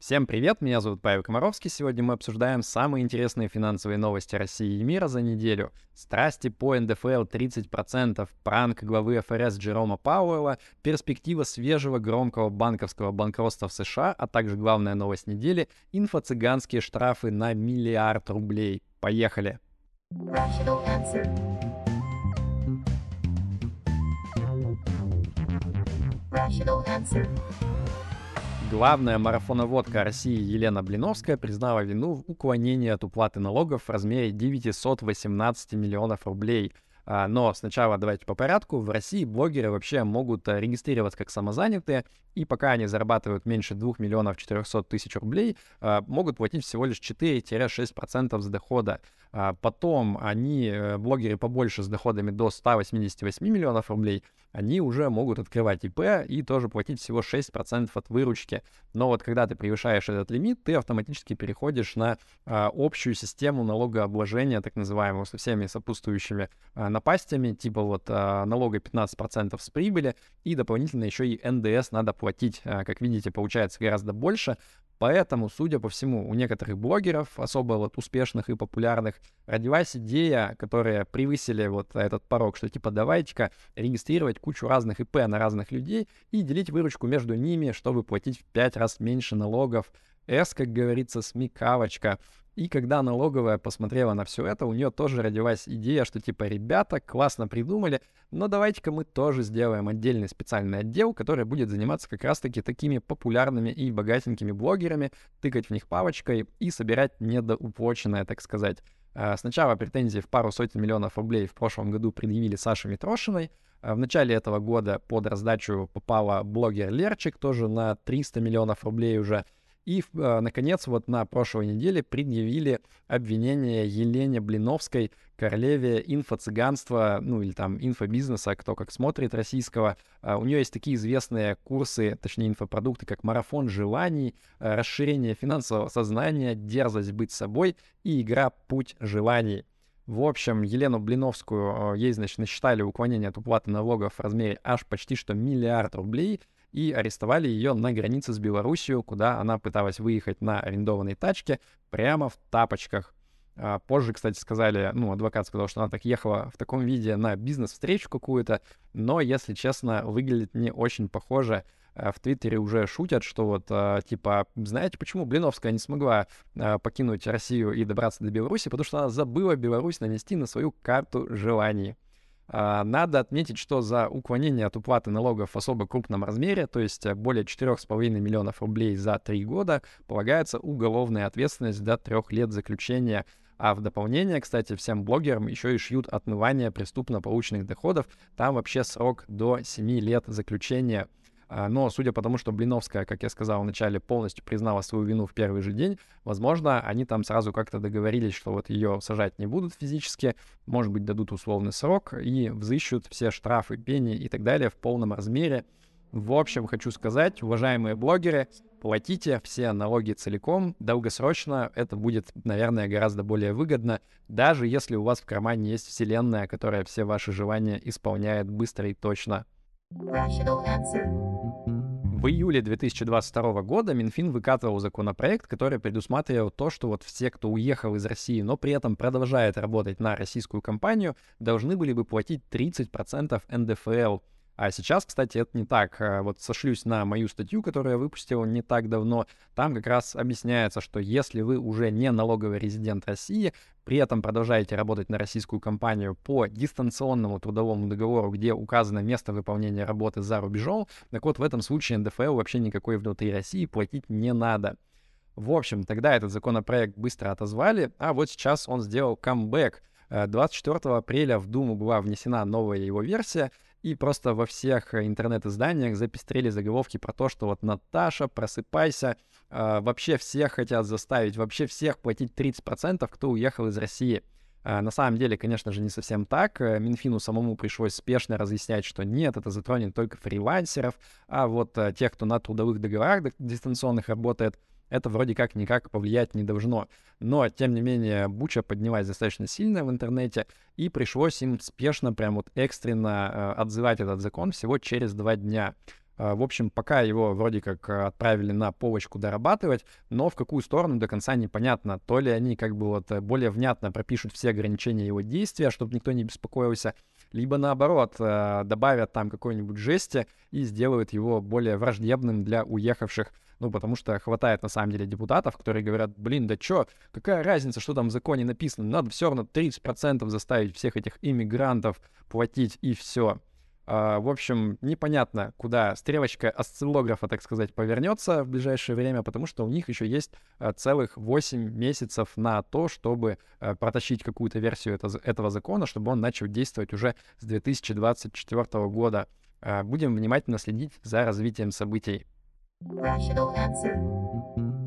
Всем привет, меня зовут Павел Комаровский. Сегодня мы обсуждаем самые интересные финансовые новости России и мира за неделю. Страсти по НДФЛ 30%, пранк главы ФРС Джерома Пауэлла, перспектива свежего громкого банковского банкротства в США, а также главная новость недели — инфо-цыганские штрафы на миллиард рублей. Поехали! Rational answer. Главная марафоноводка России Елена Блиновская признала вину в уклонении от уплаты налогов в размере 918 миллионов рублей. А, но сначала давайте по порядку. В России блогеры вообще могут э, регистрироваться как самозанятые, и пока они зарабатывают меньше 2 миллионов 400 тысяч рублей, а, могут платить всего лишь 4-6% с дохода. А потом они, э, блогеры побольше с доходами до 188 миллионов рублей, они уже могут открывать ИП и тоже платить всего 6% от выручки. Но вот когда ты превышаешь этот лимит, ты автоматически переходишь на а, общую систему налогообложения, так называемую, со всеми сопутствующими а, напастями, типа вот а, налога 15% с прибыли, и дополнительно еще и НДС надо платить. А, как видите, получается гораздо больше. Поэтому, судя по всему, у некоторых блогеров, особо вот успешных и популярных, родилась идея, которая превысили вот этот порог, что типа давайте-ка регистрировать кучу разных ИП на разных людей и делить выручку между ними, чтобы платить в 5 раз меньше налогов. С, как говорится, смекавочка. И когда налоговая посмотрела на все это, у нее тоже родилась идея, что типа, ребята, классно придумали, но давайте-ка мы тоже сделаем отдельный специальный отдел, который будет заниматься как раз-таки такими популярными и богатенькими блогерами, тыкать в них палочкой и собирать недоуплоченное, так сказать. А, сначала претензии в пару сотен миллионов рублей в прошлом году предъявили Саше Митрошиной. А, в начале этого года под раздачу попала блогер Лерчик, тоже на 300 миллионов рублей уже. И, э, наконец, вот на прошлой неделе предъявили обвинение Елене Блиновской, королеве инфо-цыганства, ну или там инфобизнеса, кто как смотрит российского. Uh, у нее есть такие известные курсы, точнее инфопродукты, как марафон желаний, uh, расширение финансового сознания, дерзость быть собой и игра «Путь желаний». В общем, Елену Блиновскую, ей, значит, насчитали уклонение от уплаты налогов в размере аж почти что миллиард рублей — и арестовали ее на границе с Белоруссией, куда она пыталась выехать на арендованной тачке прямо в тапочках. А позже, кстати, сказали, ну, адвокат сказал, что она так ехала в таком виде на бизнес-встречу какую-то, но, если честно, выглядит не очень похоже. А в Твиттере уже шутят, что вот, а, типа, знаете, почему Блиновская не смогла покинуть Россию и добраться до Беларуси? Потому что она забыла Беларусь нанести на свою карту желаний. А, надо отметить, что за уклонение от уплаты налогов в особо крупном размере, то есть э, более 4,5 миллионов рублей за 3 года, полагается уголовная ответственность до 3 лет заключения. А в дополнение, кстати, всем блогерам еще и шьют отмывание преступно полученных доходов. Там вообще срок до 7 лет заключения. А, но судя по тому, что Блиновская, как я сказал вначале, полностью признала свою вину в первый же день, возможно, они там сразу как-то договорились, что вот ее сажать не будут физически, может быть, дадут условный срок и взыщут все штрафы, пени и так далее в полном размере. В общем, хочу сказать, уважаемые блогеры, платите все налоги целиком. Долгосрочно это будет, наверное, гораздо более выгодно, даже если у вас в кармане есть вселенная, которая все ваши желания исполняет быстро и точно. В июле 2022 года Минфин выкатывал законопроект, который предусматривал то, что вот все, кто уехал из России, но при этом продолжает работать на российскую компанию, должны были бы платить 30% НДФЛ. А сейчас, кстати, это не так. Э, вот сошлюсь на мою статью, которую я выпустил не так давно. Там как раз объясняется, что если вы уже не налоговый резидент России, при этом продолжаете работать на российскую компанию по дистанционному трудовому договору, где указано место выполнения работы за рубежом, так вот в этом случае НДФЛ вообще никакой внутри России платить не надо. В общем, тогда этот законопроект быстро отозвали, а вот сейчас он сделал камбэк. 24 э, апреля в Думу была внесена новая его версия, и просто во всех интернет-изданиях запестрели заголовки про то, что вот Наташа, просыпайся, э, вообще всех хотят заставить, вообще всех платить 30%, кто уехал из России. Э, на самом деле, конечно же, не совсем так. Э, Минфину самому пришлось спешно разъяснять, что нет, это затронет только фрилансеров, а вот э, тех, кто на трудовых договорах дистанционных работает, это вроде как никак повлиять не должно. Но, тем не менее, буча поднялась достаточно сильно в интернете, и пришлось им спешно, прям вот экстренно э, отзывать этот закон всего через два дня. А, в общем, пока его вроде как отправили на полочку дорабатывать, но в какую сторону до конца непонятно. То ли они как бы вот э, более внятно пропишут все ограничения его действия, чтобы никто не беспокоился, либо наоборот э, добавят там какой-нибудь жести и сделают его более враждебным для уехавших ну, потому что хватает, на самом деле, депутатов, которые говорят, блин, да чё, какая разница, что там в законе написано, надо все равно 30% заставить всех этих иммигрантов платить, и все. А, в общем, непонятно, куда стрелочка осциллографа, так сказать, повернется в ближайшее время, потому что у них еще есть а, целых 8 месяцев на то, чтобы а, протащить какую-то версию этого закона, чтобы он начал действовать уже с 2024 года. Будем внимательно следить за развитием событий.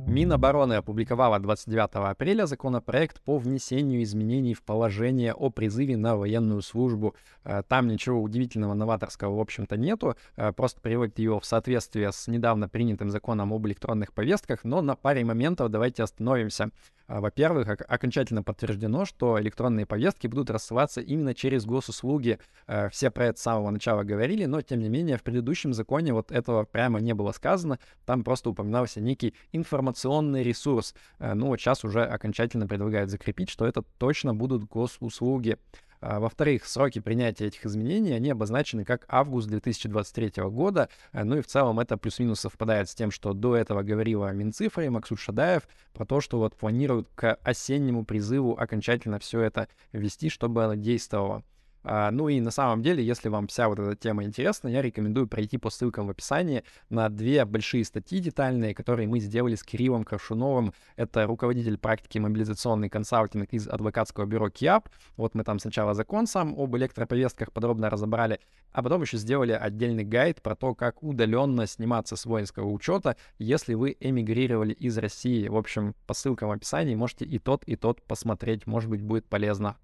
Минобороны опубликовала 29 апреля законопроект по внесению изменений в положение о призыве на военную службу. Э, там ничего удивительного, новаторского, в общем-то, нету. Э, просто приводит его в соответствие с недавно принятым законом об электронных повестках. Но на паре моментов давайте остановимся. А, во-первых, окончательно подтверждено, что электронные повестки будут рассылаться именно через госуслуги. Э, все про это с самого начала говорили, но тем не менее в предыдущем законе вот этого прямо не было сказано. Там просто упоминался некий информационный ресурс. Э, ну вот сейчас уже окончательно предлагают закрепить, что это точно будут госуслуги. А, во-вторых, сроки принятия этих изменений, они обозначены как август 2023 года. А, ну и в целом это плюс-минус совпадает с тем, что до этого говорила Минцифра и Максут Шадаев про то, что вот планируют к осеннему призыву окончательно все это ввести, чтобы оно действовало. А, ну и на самом деле, если вам вся вот эта тема интересна, я рекомендую пройти по ссылкам в описании на две большие статьи детальные, которые мы сделали с Кириллом Крашуновым. Это руководитель практики мобилизационный консалтинг из адвокатского бюро КИАП. Вот мы там сначала закон сам об электроповестках подробно разобрали, а потом еще сделали отдельный гайд про то, как удаленно сниматься с воинского учета, если вы эмигрировали из России. В общем, по ссылкам в описании можете и тот, и тот посмотреть, может быть, будет полезно.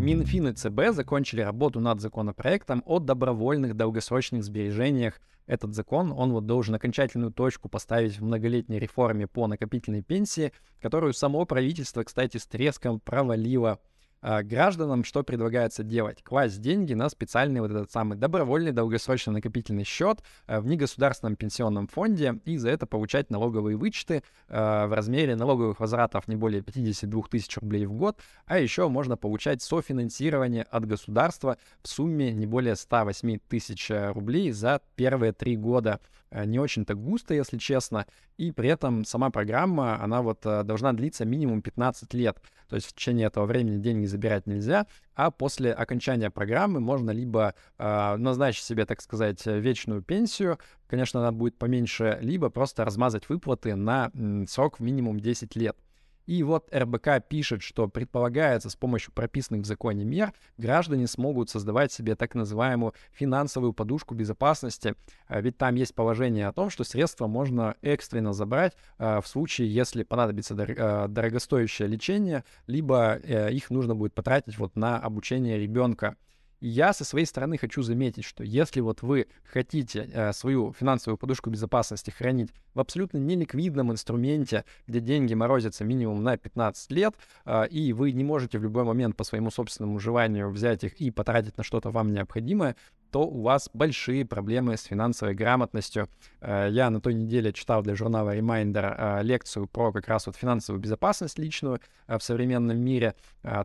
Минфин и ЦБ закончили работу над законопроектом о добровольных долгосрочных сбережениях. Этот закон, он вот должен окончательную точку поставить в многолетней реформе по накопительной пенсии, которую само правительство, кстати, с треском провалило гражданам что предлагается делать? Класть деньги на специальный вот этот самый добровольный долгосрочный накопительный счет а, в негосударственном пенсионном фонде и за это получать налоговые вычеты а, в размере налоговых возвратов не более 52 тысяч рублей в год, а еще можно получать софинансирование от государства в сумме не более 108 тысяч рублей за первые три года. Не очень-то густо, если честно, и при этом сама программа, она вот должна длиться минимум 15 лет. То есть в течение этого времени деньги забирать нельзя, а после окончания программы можно либо э, назначить себе, так сказать, вечную пенсию, конечно, она будет поменьше, либо просто размазать выплаты на срок в минимум 10 лет. И вот РБК пишет, что предполагается с помощью прописанных в законе мер граждане смогут создавать себе так называемую финансовую подушку безопасности, а ведь там есть положение о том, что средства можно экстренно забрать а, в случае, если понадобится а, дорогостоящее лечение, либо э, их нужно будет потратить вот на обучение ребенка. Я со своей стороны хочу заметить, что если вот вы хотите э, свою финансовую подушку безопасности хранить в абсолютно неликвидном инструменте, где деньги морозятся минимум на 15 лет, э, и вы не можете в любой момент по своему собственному желанию взять их и потратить на что-то вам необходимое, то у вас большие проблемы с финансовой грамотностью. Э, я на той неделе читал для журнала Reminder э, лекцию про как раз вот финансовую безопасность личную э, в современном мире.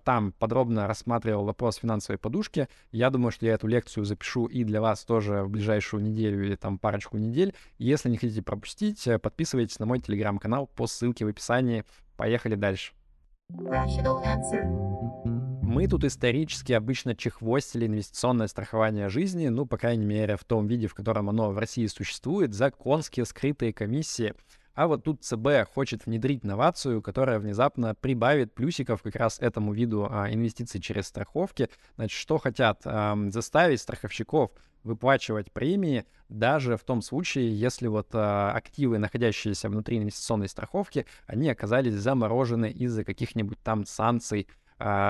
Там подробно рассматривал вопрос финансовой подушки. Я думаю, что я эту лекцию запишу и для вас тоже в ближайшую неделю или там парочку недель. Если не хотите пропустить, подписывайтесь на мой телеграм-канал по ссылке в описании. Поехали дальше. Rational answer. Мы тут исторически обычно чехвостили инвестиционное страхование жизни, ну, по крайней мере, в том виде, в котором оно в России существует, за конские скрытые комиссии. А вот тут ЦБ хочет внедрить новацию, которая внезапно прибавит плюсиков как раз этому виду а, инвестиций через страховки. Значит, что хотят? А, заставить страховщиков выплачивать премии даже в том случае, если вот а, активы, находящиеся внутри инвестиционной страховки, они оказались заморожены из-за каких-нибудь там санкций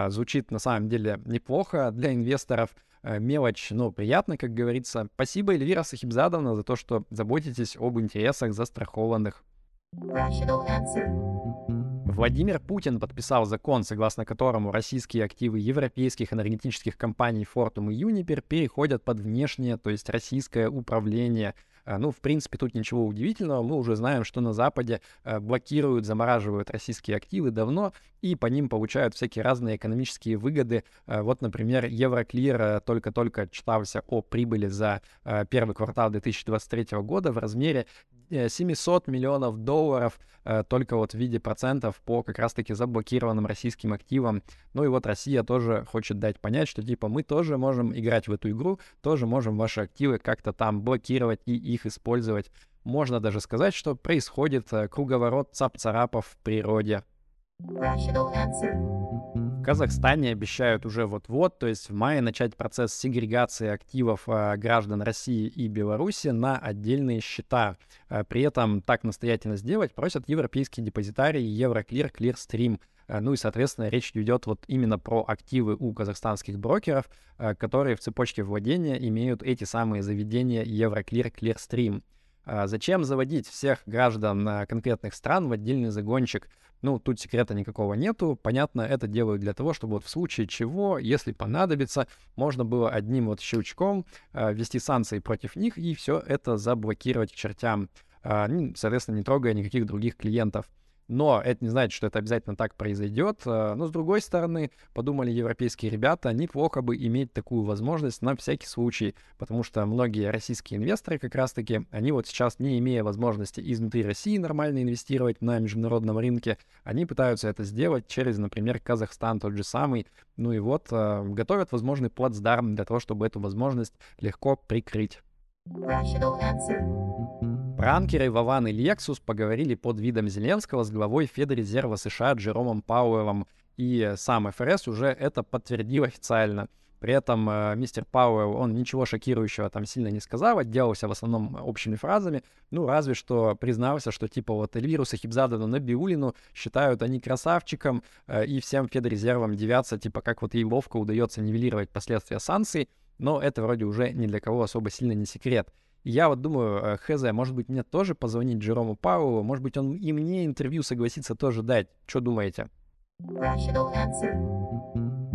звучит на самом деле неплохо для инвесторов. А, мелочь, но приятно, как говорится. Спасибо, Эльвира Сахибзадовна, за то, что заботитесь об интересах застрахованных. Владимир Путин подписал закон, согласно которому российские активы европейских энергетических компаний Fortum и Uniper переходят под внешнее, то есть российское управление. А, ну, в принципе, тут ничего удивительного. Мы уже знаем, что на Западе а, блокируют, замораживают российские активы давно, и по ним получают всякие разные экономические выгоды. А, вот, например, Евроклир только-только читался о прибыли за первый квартал 2023 года в размере 700 миллионов долларов э, только вот в виде процентов по как раз-таки заблокированным российским активам. Ну и вот Россия тоже хочет дать понять, что типа мы тоже можем играть в эту игру, тоже можем ваши активы как-то там блокировать и их использовать. Можно даже сказать, что происходит э, круговорот цап-царапов в природе. Rational answer. Казахстане обещают уже вот-вот, то есть в мае, начать процесс сегрегации активов э, граждан России и Беларуси на отдельные счета. Э, при этом так настоятельно сделать просят европейские депозитарии Евроклир, Clearstream. Э, ну и, соответственно, речь идет вот именно про активы у казахстанских брокеров, которые в цепочке владения имеют эти самые заведения Евроклир, Clearstream. Э, зачем заводить всех граждан конкретных стран в отдельный загончик? Ну, тут секрета никакого нету. Понятно, это делают для того, чтобы вот в случае чего, если понадобится, можно было одним вот щелчком э, ввести санкции против них и все это заблокировать к чертям, э, соответственно, не трогая никаких других клиентов. Но это не значит, что это обязательно так произойдет. Э, но с другой стороны, подумали европейские ребята, неплохо бы иметь такую возможность на всякий случай, потому что многие российские инвесторы как раз-таки, они вот сейчас, не имея возможности изнутри России нормально инвестировать на международном рынке, они пытаются это сделать через, например, Казахстан тот же самый. Ну и вот э, готовят возможный плацдарм для того, чтобы эту возможность легко прикрыть. Rational answer. Ранкеры Вован и Лексус поговорили под видом Зеленского с главой Федрезерва США Джеромом Пауэллом, и сам ФРС уже это подтвердил официально. При этом э, мистер Пауэлл, он ничего шокирующего там сильно не сказал, отделался в основном общими фразами, ну, разве что признался, что типа вот Эльвиру Сахибзадану Набиулину считают они красавчиком, э, и всем Федрезервам девятся, типа как вот ей ловко удается нивелировать последствия санкций, но это вроде уже ни для кого особо сильно не секрет. Я вот думаю, э, хз, может быть, мне тоже позвонить Джерому Пауэллу, может быть, он и мне интервью согласится тоже дать. Что думаете?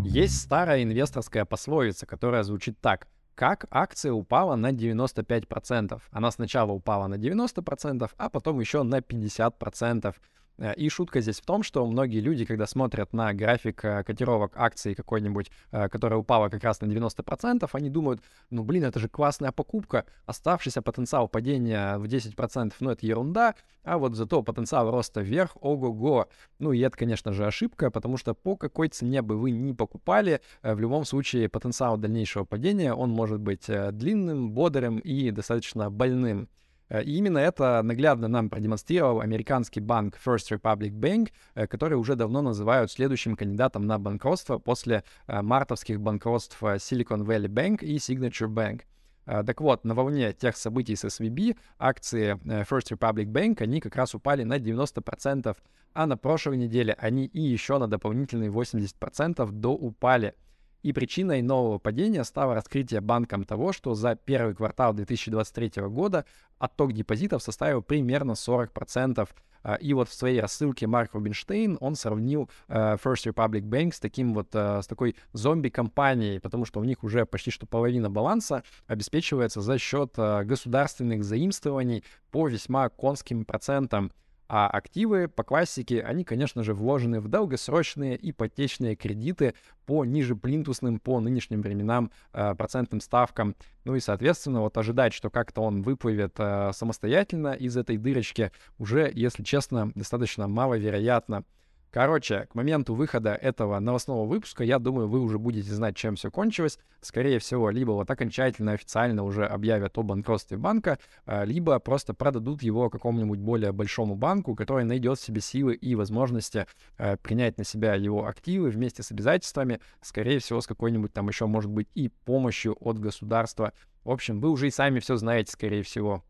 Есть старая инвесторская пословица, которая звучит так. Как акция упала на 95%? Она сначала упала на 90%, а потом еще на 50%. Э, и шутка здесь в том, что многие люди, когда смотрят на график э, котировок акций какой-нибудь, э, которая упала как раз на 90%, они думают, ну блин, это же классная покупка, оставшийся потенциал падения в 10%, ну это ерунда, а вот зато потенциал роста вверх, ого-го. Ну и это, конечно же, ошибка, потому что по какой цене бы вы ни покупали, в любом случае потенциал дальнейшего падения, он может быть длинным, бодрым и достаточно больным. Э, и именно это наглядно нам продемонстрировал американский банк First Republic Bank, э, который уже давно называют следующим кандидатом на банкротство после э, мартовских банкротств Silicon Valley Bank и Signature Bank. Так вот, на волне тех событий с SVB акции First Republic Bank, они как раз упали на 90%, а на прошлой неделе они и еще на дополнительные 80% до упали. И причиной нового падения стало раскрытие банком того, что за первый квартал 2023 года отток депозитов составил примерно 40%. А, и вот в своей рассылке Марк Рубинштейн, он сравнил uh, First Republic Bank с таким вот, uh, с такой зомби-компанией, потому что у них уже почти что половина баланса обеспечивается за счет uh, государственных заимствований по весьма конским процентам. А активы по классике, они, конечно же, вложены в долгосрочные ипотечные кредиты по ниже плинтусным, по нынешним временам э, процентным ставкам. Ну и, соответственно, вот ожидать, что как-то он выплывет э, самостоятельно из этой дырочки, уже, если честно, достаточно маловероятно. Короче, к моменту выхода этого новостного выпуска, я думаю, вы уже будете знать, чем все кончилось. Скорее всего, либо вот окончательно, официально уже объявят о банкротстве банка, а, либо просто продадут его какому-нибудь более большому банку, который найдет в себе силы и возможности а, принять на себя его активы вместе с обязательствами, скорее всего, с какой-нибудь там еще, может быть, и помощью от государства. В общем, вы уже и сами все знаете, скорее всего.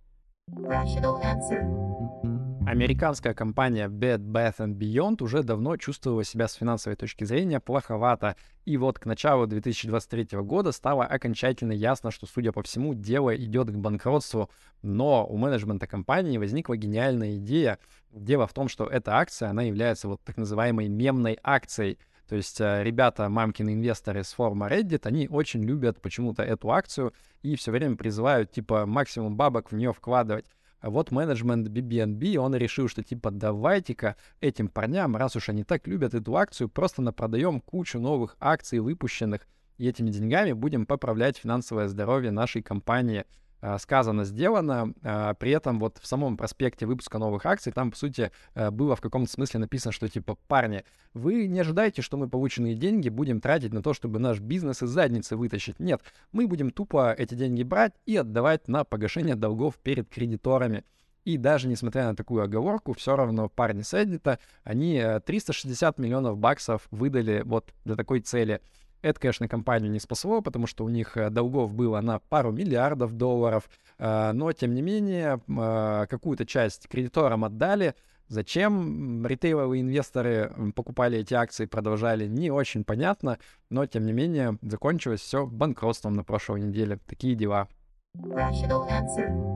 Rational answer. Американская компания Bed Bath Beyond уже давно чувствовала себя с финансовой точки зрения плоховато. И вот к началу 2023 года стало окончательно ясно, что, судя по всему, дело идет к банкротству. Но у менеджмента компании возникла гениальная идея. Дело в том, что эта акция, она является вот так называемой мемной акцией. То есть э, ребята, мамкины инвесторы с форума Reddit, они очень любят почему-то эту акцию и все время призывают, типа, максимум бабок в нее вкладывать. Вот менеджмент BBNB, он решил, что типа давайте-ка этим парням, раз уж они так любят эту акцию, просто напродаем кучу новых акций выпущенных, и этими деньгами будем поправлять финансовое здоровье нашей компании. А, сказано, сделано. А, при этом вот в самом проспекте выпуска новых акций там, по сути, э, было в каком-то смысле написано, что типа, парни, вы не ожидаете, что мы полученные деньги будем тратить на то, чтобы наш бизнес из задницы вытащить. Нет, мы будем тупо эти деньги брать и отдавать на погашение долгов перед кредиторами. И даже несмотря на такую оговорку, все равно парни с Reddit, они 360 э, миллионов баксов выдали вот для такой цели — это, конечно, компанию не спасло, потому что у них э, долгов было на пару миллиардов долларов, э, но, тем не менее, э, какую-то часть кредиторам отдали. Зачем ритейловые инвесторы покупали эти акции, продолжали, не очень понятно, но, тем не менее, закончилось все банкротством на прошлой неделе. Такие дела. Rational answer.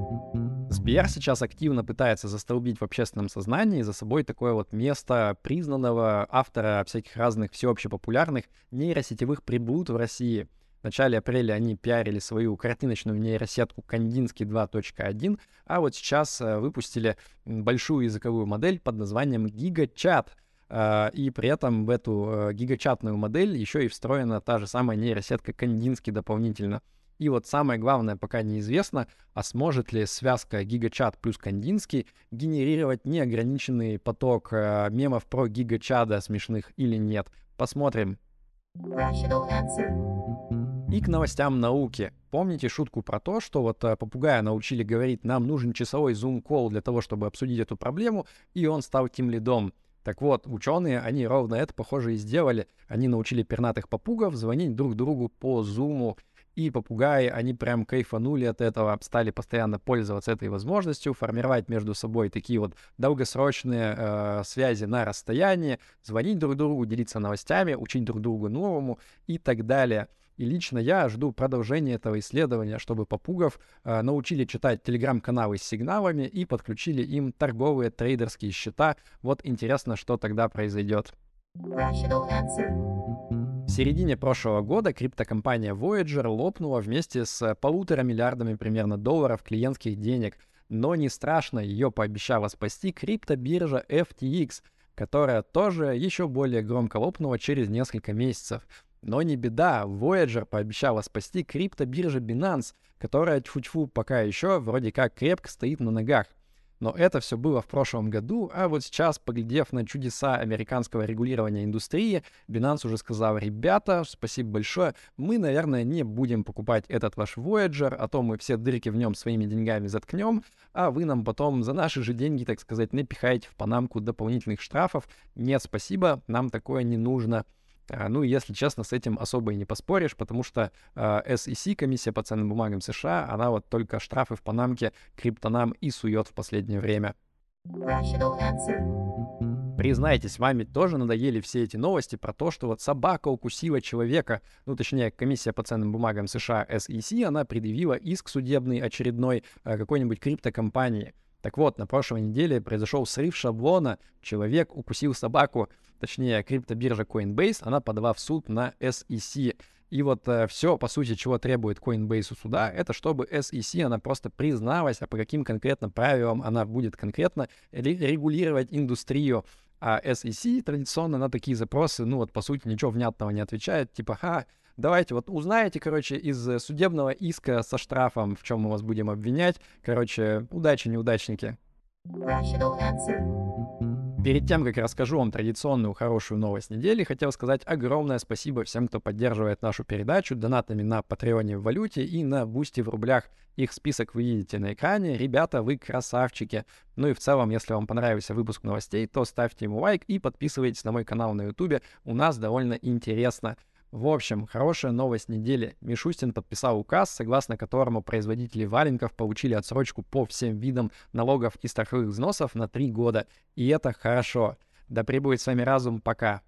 Сбер сейчас активно пытается застолбить в общественном сознании за собой такое вот место признанного автора всяких разных всеобщепопулярных нейросетевых приблуд в России. В начале апреля они пиарили свою картиночную нейросетку Кандинский 2.1, а вот сейчас э, выпустили большую языковую модель под названием GigaChat. Э, и при этом в эту э, гигачатную модель еще и встроена та же самая нейросетка Кандинский дополнительно — и вот самое главное пока неизвестно, а сможет ли связка GigaChat плюс Кандинский генерировать неограниченный поток э, мемов про GigaChad смешных или нет. Посмотрим. И к новостям науки. Помните шутку про то, что вот э, попугая научили говорить, нам нужен часовой зум-колл для того, чтобы обсудить эту проблему, и он стал тем лидом. Так вот, ученые, они ровно это, похоже, и сделали. Они научили пернатых попугов звонить друг другу по зуму, и попугаи, они прям кайфанули от этого, стали постоянно пользоваться этой возможностью, формировать между собой такие вот долгосрочные э, связи на расстоянии, звонить друг другу, делиться новостями, учить друг другу новому и так далее. И лично я жду продолжения этого исследования, чтобы попугов э, научили читать телеграм-каналы с сигналами и подключили им торговые трейдерские счета. Вот интересно, что тогда произойдет. Rational answer. В середине прошлого года криптокомпания Voyager лопнула вместе с полутора миллиардами примерно долларов клиентских денег. Но не страшно, ее пообещала спасти криптобиржа FTX, которая тоже еще более громко лопнула через несколько месяцев. Но не беда, Voyager пообещала спасти криптобиржа Binance, которая тьфу-тьфу пока еще вроде как крепко стоит на ногах. Но это все было в прошлом году, а вот сейчас, поглядев на чудеса американского регулирования индустрии, Binance уже сказал, ребята, спасибо большое, мы, наверное, не будем покупать этот ваш Voyager, а то мы все дырки в нем своими деньгами заткнем, а вы нам потом за наши же деньги, так сказать, напихаете в панамку дополнительных штрафов. Нет, спасибо, нам такое не нужно. А, ну, если честно, с этим особо и не поспоришь, потому что э, SEC, комиссия по ценным бумагам США, она вот только штрафы в Панамке криптонам и сует в последнее время. Признайтесь, вами тоже надоели все эти новости про то, что вот собака укусила человека. Ну, точнее, комиссия по ценным бумагам США SEC, она предъявила иск судебный очередной э, какой-нибудь криптокомпании. Так вот, на прошлой неделе произошел срыв шаблона, человек укусил собаку, точнее, криптобиржа Coinbase, она подала в суд на SEC. И вот э, все, по сути, чего требует Coinbase у суда, это чтобы SEC, она просто призналась, а по каким конкретно правилам она будет конкретно регулировать индустрию. А SEC традиционно на такие запросы, ну вот, по сути, ничего внятного не отвечает, типа, ха, Давайте вот узнаете, короче, из э, судебного иска со штрафом, в чем мы вас будем обвинять. Короче, удачи, неудачники. Перед тем, как расскажу вам традиционную хорошую новость недели, хотел сказать огромное спасибо всем, кто поддерживает нашу передачу донатами на Патреоне в валюте и на Бусти в рублях. Их список вы видите на экране. Ребята, вы красавчики. Ну и в целом, если вам понравился выпуск новостей, то ставьте ему лайк и подписывайтесь на мой канал на ютубе. У нас довольно интересно. В общем, хорошая новость недели. Мишустин подписал указ, согласно которому производители валенков получили отсрочку по всем видам налогов и страховых взносов на три года. И это хорошо. Да пребудет с вами разум. Пока.